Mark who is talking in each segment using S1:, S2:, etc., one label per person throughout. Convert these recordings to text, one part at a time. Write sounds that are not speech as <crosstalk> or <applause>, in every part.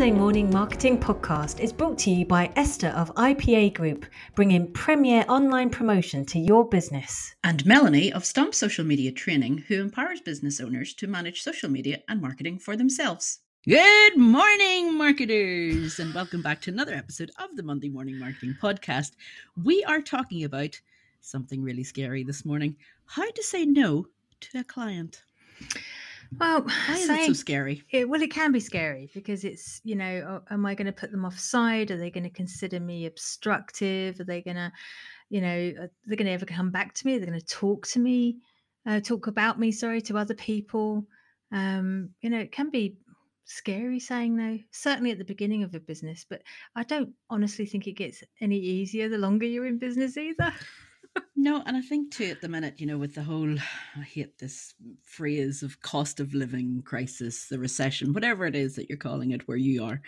S1: Monday Morning Marketing Podcast is brought to you by Esther of IPA Group, bringing premier online promotion to your business.
S2: And Melanie of Stomp Social Media Training, who empowers business owners to manage social media and marketing for themselves. Good morning, marketers, and welcome back to another episode of the Monday Morning Marketing Podcast. We are talking about something really scary this morning how to say no to a client.
S1: Well,
S2: Why is
S1: saying,
S2: it so scary?
S1: it, well, it can be scary because it's, you know, am I going to put them offside? Are they going to consider me obstructive? Are they going to, you know, are they going to ever come back to me? Are they going to talk to me, uh, talk about me, sorry, to other people? Um, you know, it can be scary saying no, certainly at the beginning of a business, but I don't honestly think it gets any easier the longer you're in business either.
S2: No, and I think too at the minute, you know, with the whole, I hate this phrase of cost of living crisis, the recession, whatever it is that you're calling it where you are,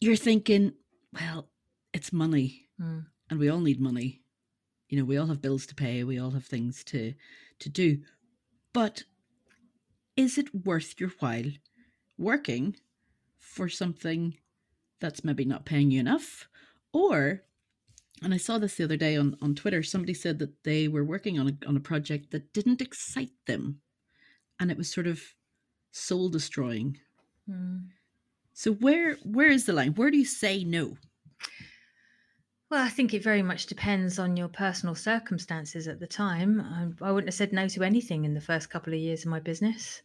S2: you're thinking, well, it's money
S1: Mm.
S2: and we all need money. You know, we all have bills to pay, we all have things to to do. But is it worth your while working for something that's maybe not paying you enough? Or and I saw this the other day on, on Twitter. Somebody said that they were working on a on a project that didn't excite them, and it was sort of soul destroying.
S1: Mm.
S2: So where where is the line? Where do you say no?
S1: Well, I think it very much depends on your personal circumstances at the time. I, I wouldn't have said no to anything in the first couple of years of my business.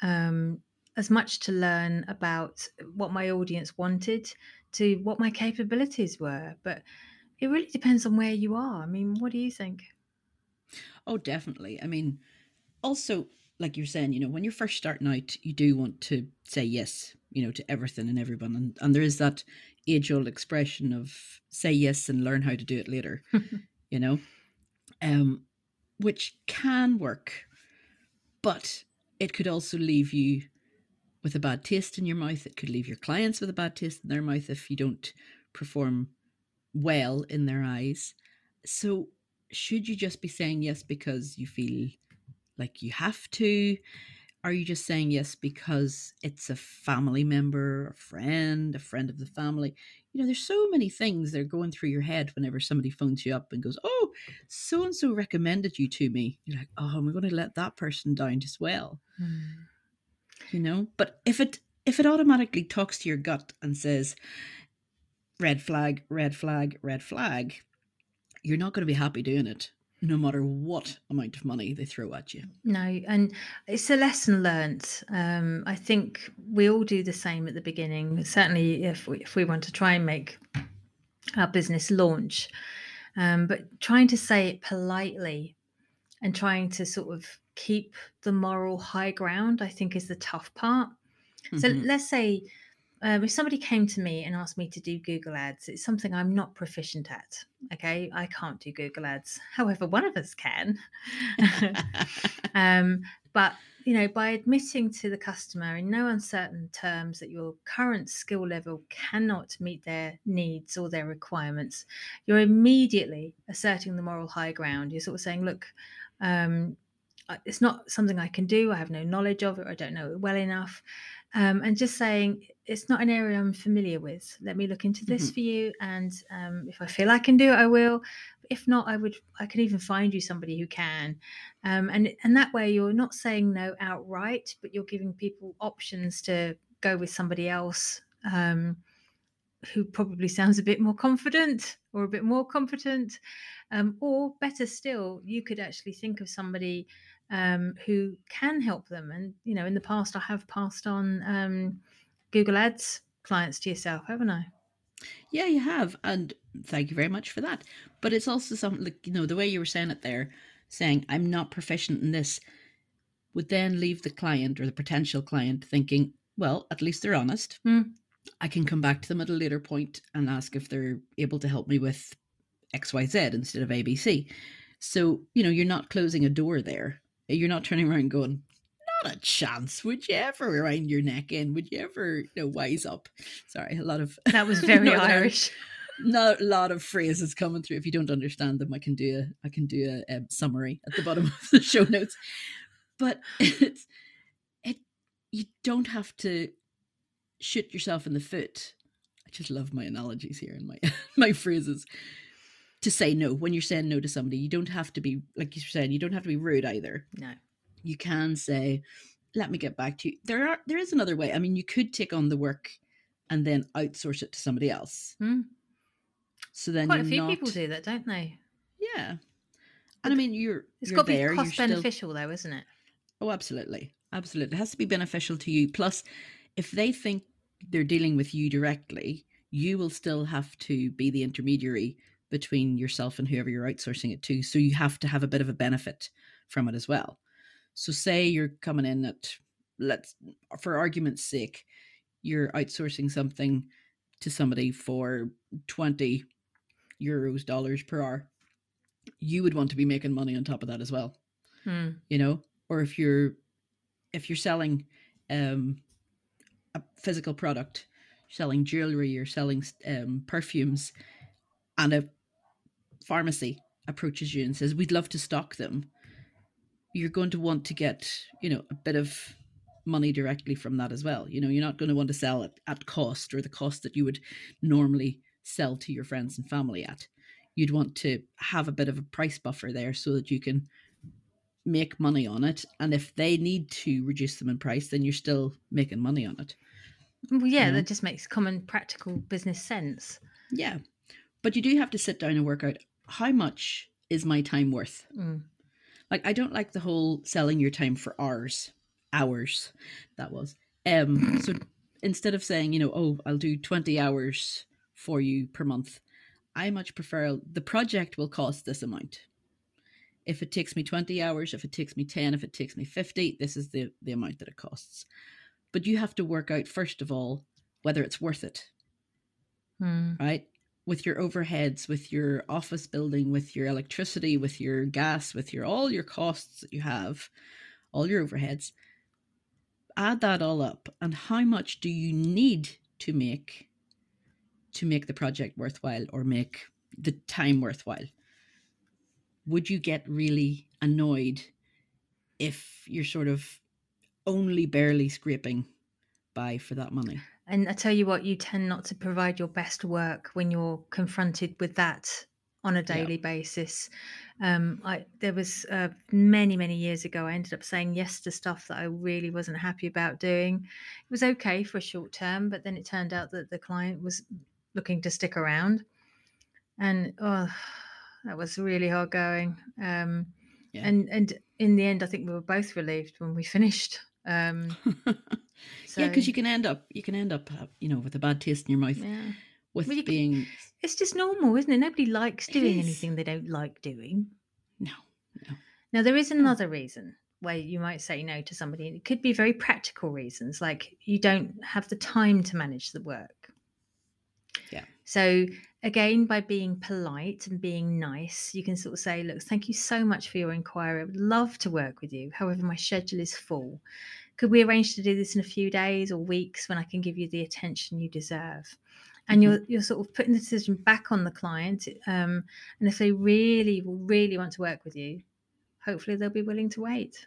S1: Um, as much to learn about what my audience wanted to what my capabilities were. But it really depends on where you are. I mean, what do you think?
S2: Oh, definitely. I mean, also like you're saying, you know, when you're first starting out, you do want to say yes, you know, to everything and everyone, and and there is that age old expression of say yes and learn how to do it later, <laughs> you know, um, which can work, but it could also leave you with a bad taste in your mouth. It could leave your clients with a bad taste in their mouth if you don't perform well in their eyes. So, should you just be saying yes because you feel like you have to? Are you just saying yes because it's a family member, a friend, a friend of the family? You know, there's so many things that are going through your head whenever somebody phones you up and goes, Oh, so and so recommended you to me. You're like, Oh, am I going to let that person down as well? Hmm. You know? But if it if it automatically talks to your gut and says, red flag, red flag, red flag, you're not going to be happy doing it, no matter what amount of money they throw at you.
S1: No, and it's a lesson learnt. Um, I think we all do the same at the beginning. Certainly, if we, if we want to try and make our business launch, um, but trying to say it politely and trying to sort of keep the moral high ground, I think, is the tough part. So
S2: Mhm.
S1: let's say um, if somebody came to me and asked me to do Google Ads, it's something I'm not proficient at. Okay, I can't do Google Ads. <laughs> However, one of us can. <laughs> um, but you know, by admitting to the customer in no uncertain terms that your current skill level cannot meet their needs or their requirements, you're immediately asserting the moral high ground. You're sort of saying, look, um, it's not something I can do. I have no knowledge of it. I don't know it well enough. Um, and just saying it's not an area I'm familiar with. Let me look into this
S2: Mhm.
S1: for you, and um, if I feel I can do it, I will. If not, I would. I could even find you somebody who can, um, and and that way you're not saying no outright, but you're giving people options to go with somebody else um, who probably sounds a bit more confident or a bit more competent, um, or better still, you could actually think of somebody um, who can help them. And you know, in the past, I have passed on um, Google Ads clients to yourself, haven't I?
S2: Yeah, you have. And thank you very much for that. But it's also something like, you know, the way you were saying it there, saying, I'm not proficient in this, would then leave the client or the potential client thinking, well, at least they're honest.
S1: Mm.
S2: I can come back to them at a later point and ask if they're able to help me with XYZ instead of ABC. So, you know, you're not closing a door there. You're not turning around and going, not a chance. Would you ever wind your neck in? Would you ever, you know, wise up? Sorry, a lot of <laughs>
S1: That was very <laughs>
S2: Irish- not a lot of phrases coming through. If you don't understand them, I can do a I can do a, um summary at the bottom <laughs> of the show notes. But it's it you don't have to shoot yourself in the foot. I just love my analogies here and my my phrases. To say no when you're saying no to somebody, you don't have to be like you're saying. You don't have to be rude either.
S1: No.
S2: You can say, "Let me get back to you." There are there is another way. I mean, you could take on the work and then outsource it to somebody else.
S1: Hmm.
S2: So then
S1: Quite a few
S2: not,
S1: people do that, don't they?
S2: Yeah, and I mean you're
S1: It's got to be cost
S2: you're still-
S1: beneficial, though, isn't it?
S2: Oh, absolutely. Absolutely. It has to be beneficial to you. Plus, if they think they're dealing with you directly, you will still have to be the intermediary between yourself and whoever you're outsourcing it to. So you have to have a bit of a benefit from it as well. So, say you're coming in at, let's, for argument's sake, you're outsourcing something to somebody for 20 euros, dollars per hour. You would want to be making money on top of that as well
S1: Hmm.
S2: you know or if you're if you're selling um a physical product selling jewelry or selling um perfumes and a pharmacy approaches you and says we'd love to stock them you're going to want to get you know a bit of money directly from that as well you know you're not going to want to sell it at cost or the cost that you would normally sell to your friends and family at you'd want to have a bit of a price buffer there so that you can make money on it and if they need to reduce them in price then you're still making money on it
S1: Well, yeah,
S2: know?
S1: that just makes common practical business sense.
S2: yeah but you do have to sit down and work out how much is my time worth
S1: Mm.
S2: Like i don't like the whole selling your time for hours hours that was um <laughs> so instead of saying you know oh i'll do 20 hours for you per month i much prefer the project will cost this amount if it takes me 20 hours if it takes me 10 if it takes me 50 this is the the amount that it costs but you have to work out first of all whether it's worth it
S1: Mm.
S2: right? With your overheads, with your office building, with your electricity, with your gas, with your all your costs that you have, all your overheads. Add that all up, and how much do you need to make to make the project worthwhile or make the time worthwhile? Would you get really annoyed if you're sort of only barely scraping by for that money?
S1: And I tell you what, you tend not to provide your best work when you're confronted with that on a daily basis. Um, I there was uh, many many years ago. I ended up saying yes to stuff that I really wasn't happy about doing. It was okay for a short term, but then it turned out that the client was looking to stick around, and oh, that was really hard going. Um,
S2: Yeah.
S1: And and in the end, I think we were both relieved when we <laughs> finished. Um, <laughs> so,
S2: yeah, because you can end up you can end up uh, you know with a bad taste in your mouth
S1: yeah.
S2: with
S1: Well, you can-
S2: being
S1: It's just normal, isn't it? Nobody likes doing anything they don't like doing.
S2: no no.
S1: Now, there is another reason why you might say no to somebody. and It could be very practical reasons, like you don't have the time to manage the work.
S2: Yeah.
S1: So, again, by being polite and being nice, you can sort of say, Look, thank you so much for your inquiry. I would love to work with you. However, my schedule is full. Could we arrange to do this in a few days or weeks when I can give you the attention you deserve? And you're, you're sort of putting the decision back on the client. Um, and if they really, really want to work with you, hopefully they'll be willing to wait.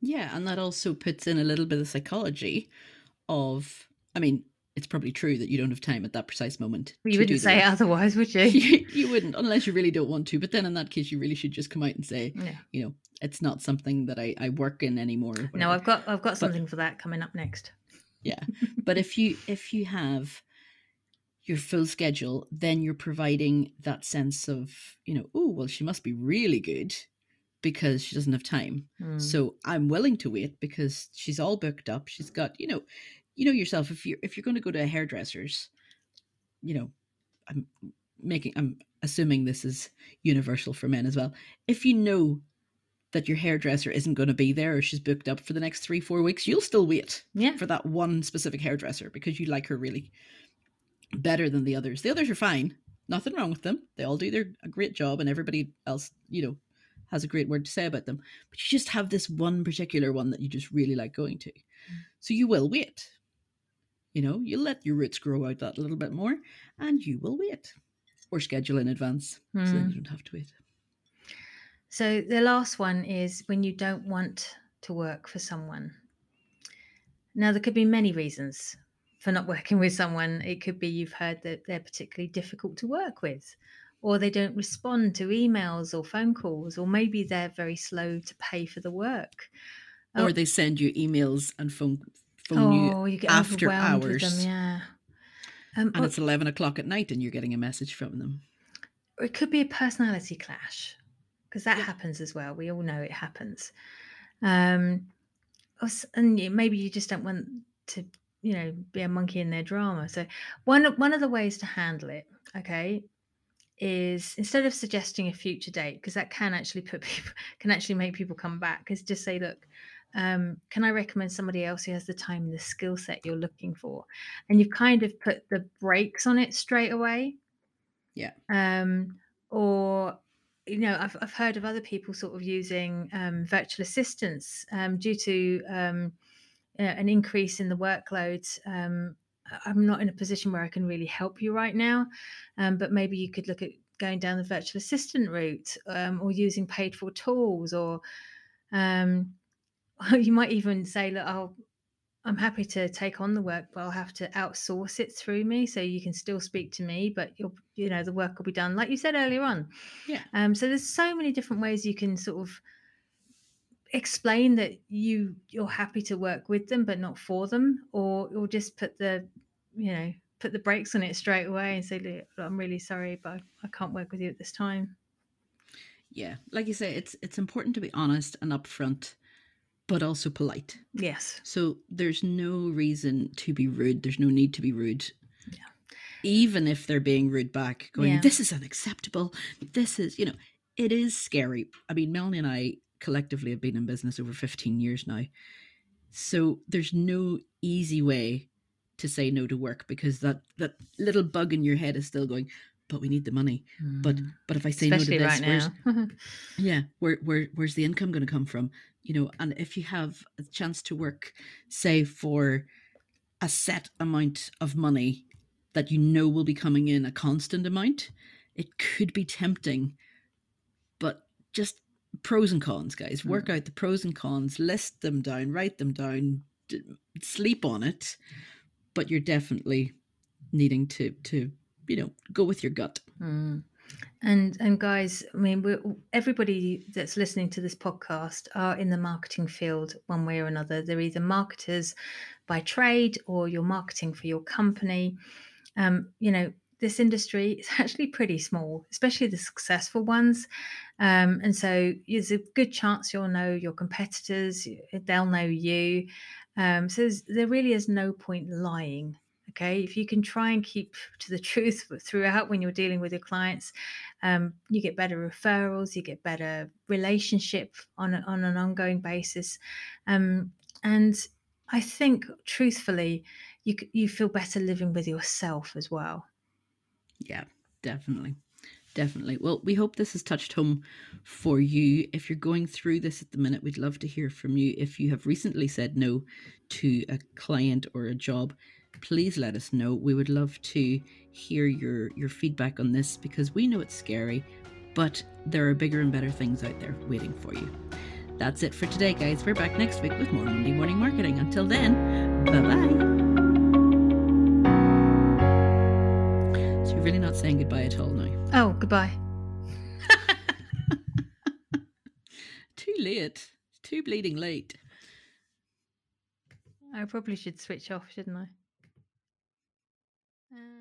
S2: yeah and that also puts in a little bit of psychology of i mean it's probably true that you don't have time at that precise moment
S1: You wouldn't say it otherwise, would you? <laughs>
S2: you, <laughs> you wouldn't unless you really don't want to but then in that case you really should just come out and say
S1: Yeah.
S2: you know it's not something that i, I work in anymore or
S1: No. I've got I've got
S2: But-
S1: something for that coming up next.
S2: yeah but if you <laughs> if you have your full schedule then you're providing that sense of you know oh well she must be really good because she doesn't have time
S1: Mm.
S2: so i'm willing to wait because she's all booked up she's got you know you know yourself if you're if you're going to go to a hairdresser's you know i'm making i'm assuming this is universal for men as well if you know that your hairdresser isn't going to be there or she's booked up for the next three four weeks you'll still wait
S1: yeah,
S2: for that one specific hairdresser because you like her really better than the others. The others are fine. Nothing wrong with them. They all do their a great job and everybody else, you know, has a great word to say about them. But you just have this one particular one that you just really like going to. Mm. So you will wait. You know, you let your roots grow out that little bit more and you will wait. Or schedule in advance. So then
S1: Mm.
S2: you don't have to wait.
S1: So the last one is when you don't want to work for someone. Now there could be many reasons for not <laughs> working with someone. It could be you've heard that they're particularly difficult to work with, or they don't respond to emails or phone calls, or maybe they're very slow to pay for the work.
S2: Or
S1: Oh.
S2: they send you emails and phone phone
S1: Oh,
S2: you
S1: you get
S2: after hours.
S1: them, yeah. Um,
S2: and it's 11 o'clock at night and you're getting a message from them.
S1: it could be a personality clash because that
S2: Yeah.
S1: happens as well. We all know it happens. Um, and maybe you just don't want to, you know, be a monkey in their drama. So one one of the ways to handle it, okay, is instead of suggesting a future date because that can actually put <laughs> people can actually make people come back. Is just say, look. Um, can I recommend somebody else who has the time and the skill set you're looking for? And you've kind of put the brakes on it straight away
S2: Yeah.
S1: um, or you know I've, I've heard of other people sort of using um, virtual assistants um, due to um, uh, an increase in the workload um, i'm not in a position where i can really help you right now um, but maybe you could look at going down the virtual assistant route um, or using paid for tools or um, <laughs> you might even say look i'll I'm happy to take on the work, but I'll have to outsource it through me, so you can still speak to me, but you'll, you know, the work will be done, like you said earlier on.
S2: Yeah.
S1: Um. So there's so many different ways you can sort of explain that you you're happy to work with them, but not for them, or or just put the, you know, put the brakes on it straight away and say, "Look, I'm really sorry, but I, I can't work with you at this time.
S2: Yeah. Like you say, it's it's important to be honest and upfront, but also polite.
S1: Yes.
S2: So there's no reason to be rude. There's no need to be rude.
S1: Yeah.
S2: Even if they're being rude back, going,
S1: Yeah.
S2: this is unacceptable. This is, you know, it is scary. I mean, Melanie and I collectively have been in business over 15 years now. So there's no easy way to say no to work because that that little bug in your head is still going, but we need the money. But
S1: Mm.
S2: but if I say
S1: especially
S2: no to this,
S1: right
S2: where's <laughs> yeah where where where's the income going to come from you know and if you have a chance to work say for a set amount of money that you know will be coming in a constant amount it could be tempting. But just pros and cons guys. Work out the pros and cons list them down write them down d- sleep on it but you're definitely needing to to you know go with your gut.
S1: Mm. And and guys, I mean, we're, everybody that's listening to this podcast are in the marketing field one way or another. They're either marketers by trade or you're marketing for your company. Um, you know, this industry is <laughs> actually pretty small, especially the successful ones. Um, and so there's a good chance you'll know your competitors, they'll know you. Um, so there really is no point lying okay if you can try and keep <laughs> to the truth throughout when you're dealing with your clients um, you get better referrals you get better relationship on, on an ongoing basis um, and i think truthfully you, you feel better living with yourself as well
S2: Yeah, definitely. Definitely. Well, we hope this has touched home for you. If you're going through this at the minute, we'd love to hear from you. If you have recently said no to a client or a job, please let us know. We would love to hear your your feedback on this because we know it's scary, but there are bigger and better things out there waiting for you. That's it for today, guys. We're back next week with more Monday morning marketing. Until then, bye-bye. So you're really not saying goodbye at all now.
S1: oh goodbye <laughs>
S2: Too late. Too bleeding late.
S1: i probably should switch off shouldn't i Mm.